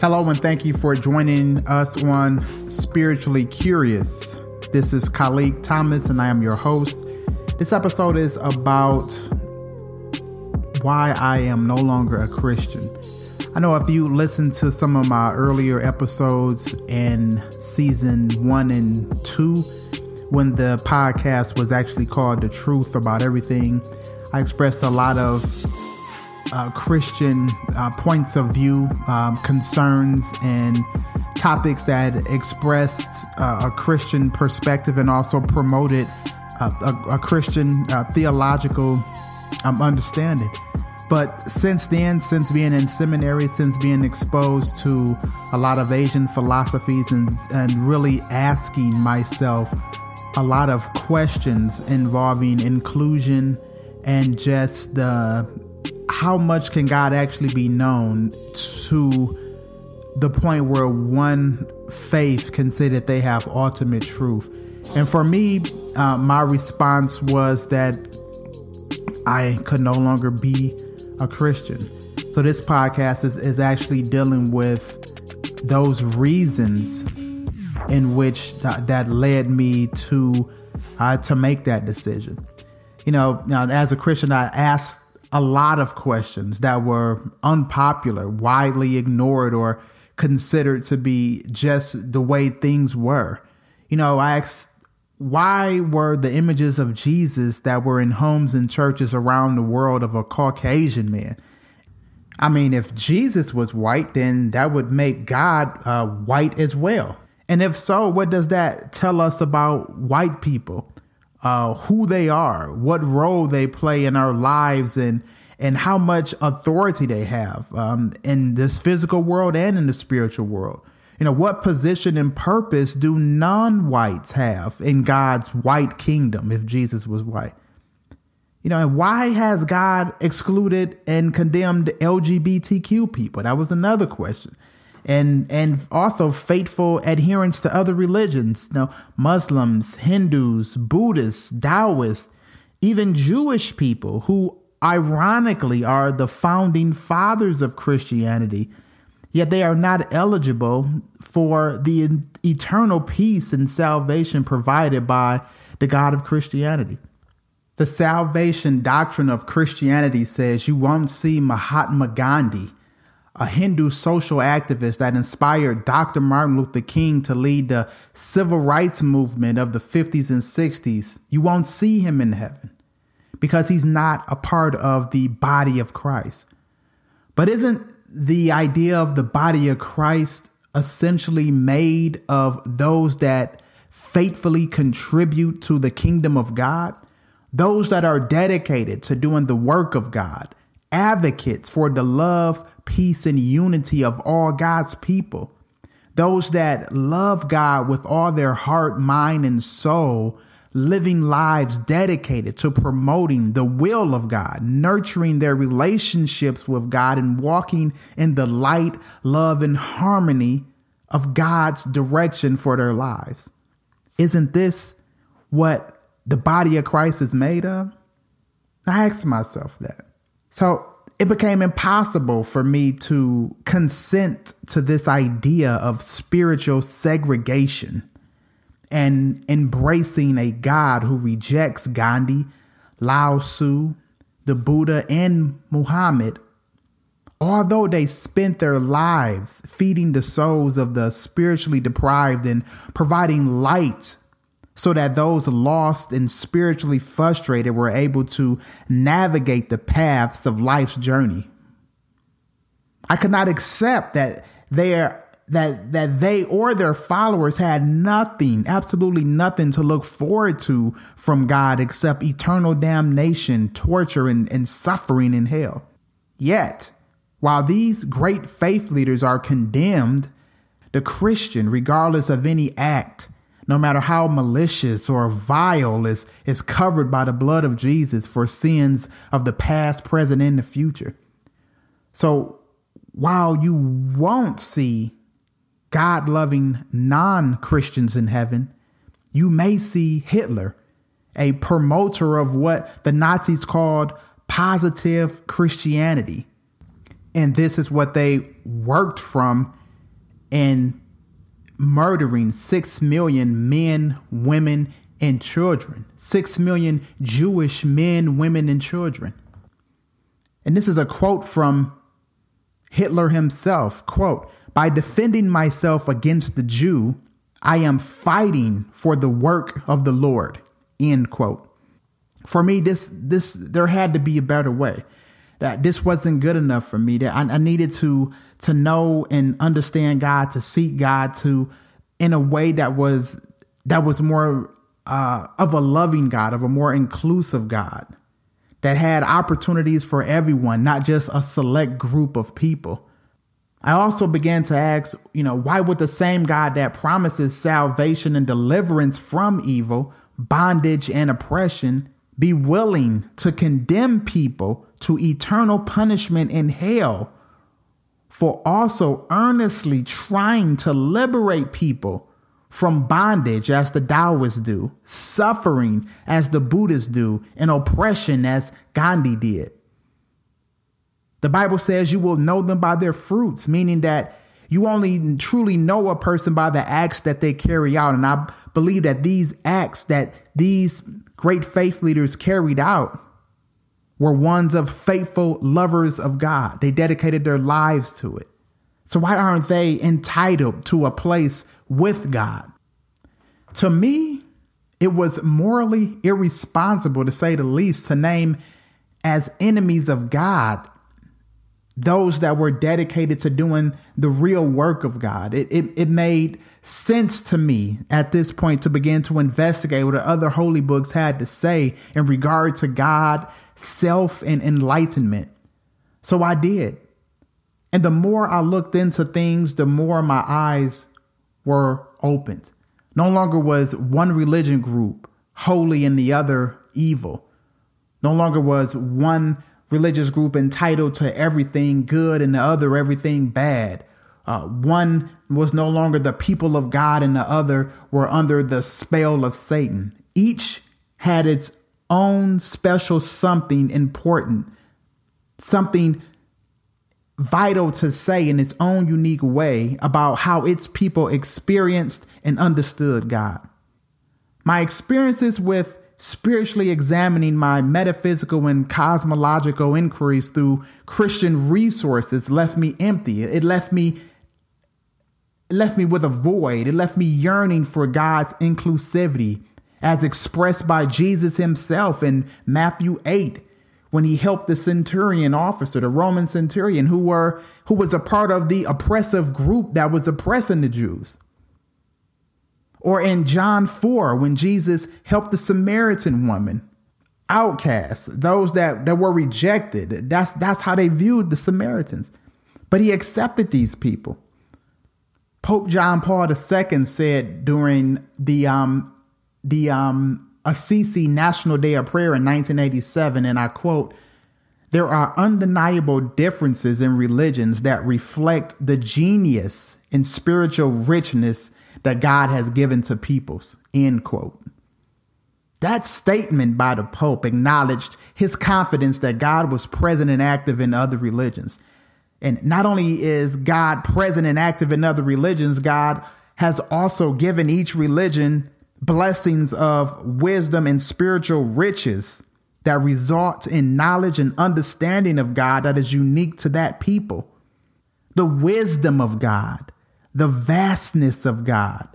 Hello, and thank you for joining us on Spiritually Curious. This is Khalid Thomas, and I am your host. This episode is about why I am no longer a Christian. I know if you listen to some of my earlier episodes in season one and two, when the podcast was actually called The Truth About Everything, I expressed a lot of uh, Christian uh, points of view, um, concerns, and topics that expressed uh, a Christian perspective and also promoted uh, a, a, Christian uh, theological um, understanding. But since then, since being in seminary, since being exposed to a lot of Asian philosophies and, and really asking myself a lot of questions involving inclusion and just the how much can God actually be known to the point where one faith can say that they have ultimate truth? And for me, uh, my response was that I could no longer be a Christian. So this podcast is, is actually dealing with those reasons in which that, that led me to uh, to make that decision. You know, now as a Christian, I asked a lot of questions that were unpopular, widely ignored, or considered to be just the way things were. You know, I asked, why were the images of Jesus that were in homes and churches around the world of a Caucasian man? I mean, if Jesus was white, then that would make God uh, white as well. And if so, what does that tell us about white people? Uh, who they are, what role they play in our lives, and and how much authority they have um, in this physical world and in the spiritual world. You know, what position and purpose do non-whites have in God's white kingdom if Jesus was white? You know, and why has God excluded and condemned LGBTQ people? That was another question and and also faithful adherence to other religions, you know, Muslims, Hindus, Buddhists, Taoists, even Jewish people who ironically are the founding fathers of Christianity, yet they are not eligible for the eternal peace and salvation provided by the God of Christianity. The salvation doctrine of Christianity says you won't see Mahatma Gandhi a Hindu social activist that inspired Dr. Martin Luther King to lead the civil rights movement of the 50s and 60s, you won't see him in heaven because he's not a part of the body of Christ. But isn't the idea of the body of Christ essentially made of those that faithfully contribute to the kingdom of God? Those that are dedicated to doing the work of God, advocates for the love, peace, and unity of all God's people. Those that love God with all their heart, mind, and soul, living lives dedicated to promoting the will of God, nurturing their relationships with God, and walking in the light, love, and harmony of God's direction for their lives. Isn't this what the body of Christ is made of? I asked myself that. So it became impossible for me to consent to this idea of spiritual segregation and embracing a God who rejects Gandhi, Lao Tzu, the Buddha, and Muhammad, although they spent their lives feeding the souls of the spiritually deprived and providing light so that those lost and spiritually frustrated were able to navigate the paths of life's journey. I could not accept that their that that they or their followers had nothing, absolutely nothing to look forward to from God except eternal damnation, torture, and, and suffering in hell. Yet, while these great faith leaders are condemned, the Christian, regardless of any act, no matter how malicious or vile, is, is covered by the blood of Jesus for sins of the past, present, and the future. So while you won't see God loving non Christians in heaven, you may see Hitler, a promoter of what the Nazis called positive Christianity. And this is what they worked from in murdering 6 million men, women, and children. 6 million Jewish men, women, and children. And this is a quote from Hitler himself. Quote, by defending myself against the Jew, I am fighting for the work of the Lord. End quote. For me, this this there had to be a better way. That this wasn't good enough for me. That I, I needed to to know and understand God, to seek God, to in a way that was that was more uh, of a loving God, of a more inclusive God that had opportunities for everyone, not just a select group of people. I also began to ask, you know, why would the same God that promises salvation and deliverance from evil, bondage, and oppression be willing to condemn people to eternal punishment in hell for also earnestly trying to liberate people from bondage as the Taoists do, suffering as the Buddhists do, and oppression as Gandhi did. The Bible says you will know them by their fruits, meaning that you only truly know a person by the acts that they carry out. And I believe that these acts that these great faith leaders carried out were ones of faithful lovers of God. They dedicated their lives to it. So why aren't they entitled to a place with God? To me, it was morally irresponsible, to say the least, to name as enemies of God those that were dedicated to doing the real work of God. It, it, it, made sense to me at this point to begin to investigate what the other holy books had to say in regard to God, self, and enlightenment. So I did. And the more I looked into things, the more my eyes were opened. No longer was one religion group holy and the other evil. No longer was one religious group entitled to everything good and the other everything bad. Uh, one was no longer the people of God and the other were under the spell of Satan. Each had its own special something important, something vital to say in its own unique way about how its people experienced and understood God. My experiences with spiritually examining my metaphysical and cosmological inquiries through Christian resources left me empty. It left me it left me with a void. It left me yearning for God's inclusivity as expressed by Jesus himself in Matthew 8 when he helped the centurion officer, the Roman centurion who were who was a part of the oppressive group that was oppressing the Jews. Or in John 4, when Jesus helped the Samaritan woman, outcasts, those that, that were rejected. That's, that's how they viewed the Samaritans. But he accepted these people. Pope John Paul II said during the, um, the um, Assisi National Day of Prayer in 1987, and I quote, there are undeniable differences in religions that reflect the genius and spiritual richness that God has given to peoples. End quote. That statement by the Pope acknowledged his confidence that God was present and active in other religions. And not only is God present and active in other religions, God has also given each religion blessings of wisdom and spiritual riches that result in knowledge and understanding of God that is unique to that people. The wisdom of God the vastness of God,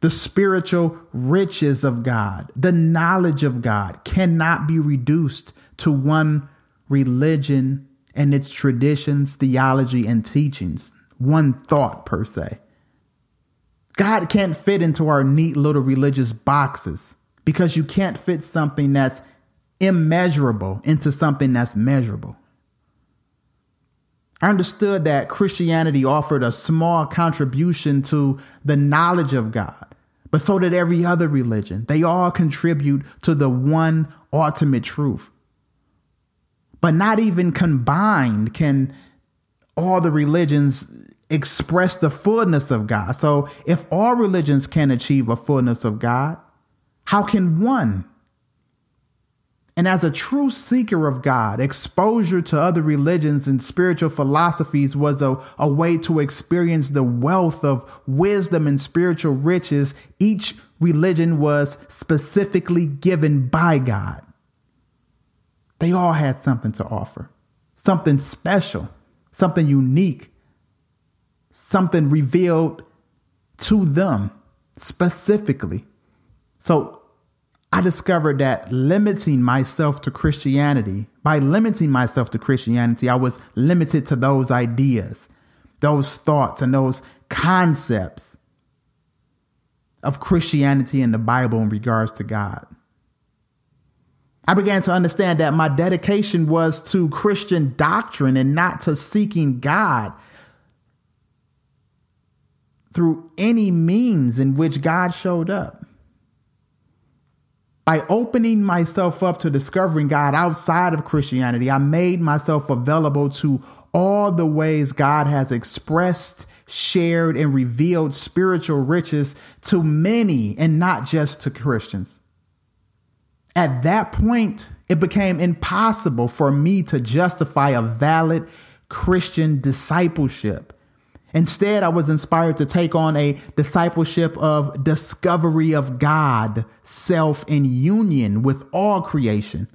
the spiritual riches of God, the knowledge of God cannot be reduced to one religion and its traditions, theology, and teachings, one thought per se. God can't fit into our neat little religious boxes because you can't fit something that's immeasurable into something that's measurable. I understood that Christianity offered a small contribution to the knowledge of God, but so did every other religion. They all contribute to the one ultimate truth. But not even combined can all the religions express the fullness of God. So if all religions can achieve a fullness of God, how can one? And as a true seeker of God, exposure to other religions and spiritual philosophies was a, a way to experience the wealth of wisdom and spiritual riches each religion was specifically given by God. They all had something to offer, something special, something unique, something revealed to them specifically. So I discovered that limiting myself to Christianity, by limiting myself to Christianity, I was limited to those ideas, those thoughts, and those concepts of Christianity and the Bible in regards to God. I began to understand that my dedication was to Christian doctrine and not to seeking God through any means in which God showed up. By opening myself up to discovering God outside of Christianity, I made myself available to all the ways God has expressed, shared, and revealed spiritual riches to many and not just to Christians. At that point, it became impossible for me to justify a valid Christian discipleship Instead, I was inspired to take on a discipleship of discovery of God, self, in union with all creation.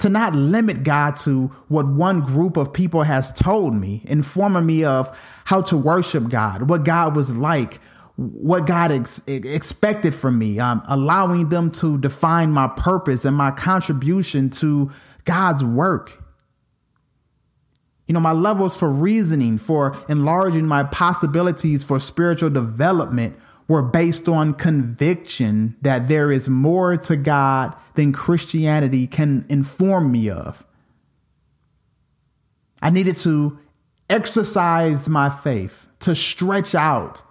To not limit God to what one group of people has told me, informing me of how to worship God, what God was like, what God ex- expected from me, um, allowing them to define my purpose and my contribution to God's work. You know, my levels for reasoning, for enlarging my possibilities for spiritual development were based on conviction that there is more to God than Christianity can inform me of. I needed to exercise my faith, to stretch out,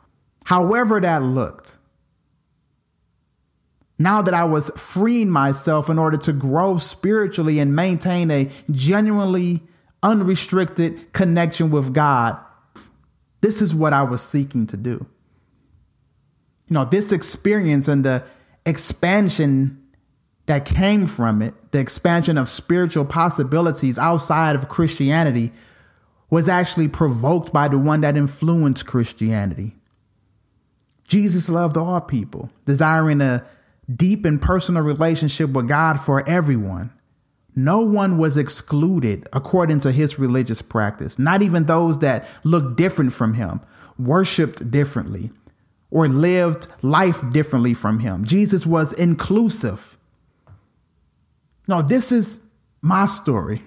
however that looked. Now that I was freeing myself in order to grow spiritually and maintain a genuinely unrestricted connection with God. This is what I was seeking to do. You know, this experience and the expansion that came from it, the expansion of spiritual possibilities outside of Christianity, was actually provoked by the one that influenced Christianity. Jesus loved all people, desiring a deep and personal relationship with God for everyone. No one was excluded according to his religious practice, not even those that looked different from him, worshiped differently, or lived life differently from him. Jesus was inclusive. Now, this is my story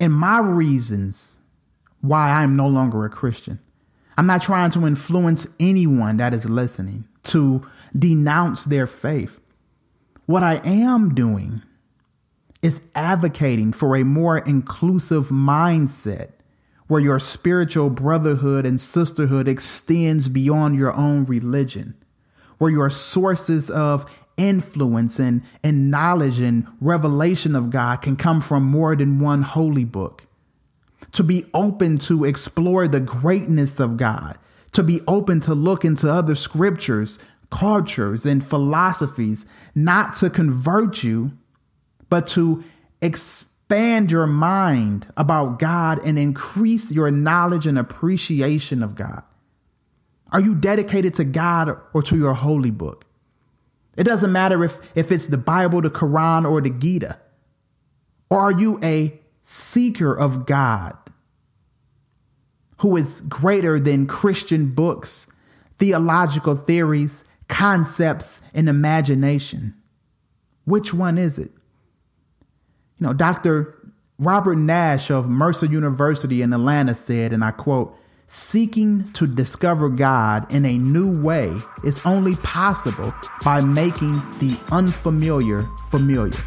and my reasons why I'm no longer a Christian. I'm not trying to influence anyone that is listening to denounce their faith. What I am doing is advocating for a more inclusive mindset where your spiritual brotherhood and sisterhood extends beyond your own religion, where your sources of influence and, and knowledge and revelation of God can come from more than one holy book. To be open to explore the greatness of God, to be open to look into other scriptures, cultures, and philosophies, not to convert you, but to expand your mind about God and increase your knowledge and appreciation of God? Are you dedicated to God or to your holy book? It doesn't matter if, if it's the Bible, the Quran, or the Gita. Or are you a seeker of God who is greater than Christian books, theological theories, concepts, and imagination? Which one is it? You know, Dr. Robert Nash of Mercer University in Atlanta said, and I quote, Seeking to discover God in a new way is only possible by making the unfamiliar familiar.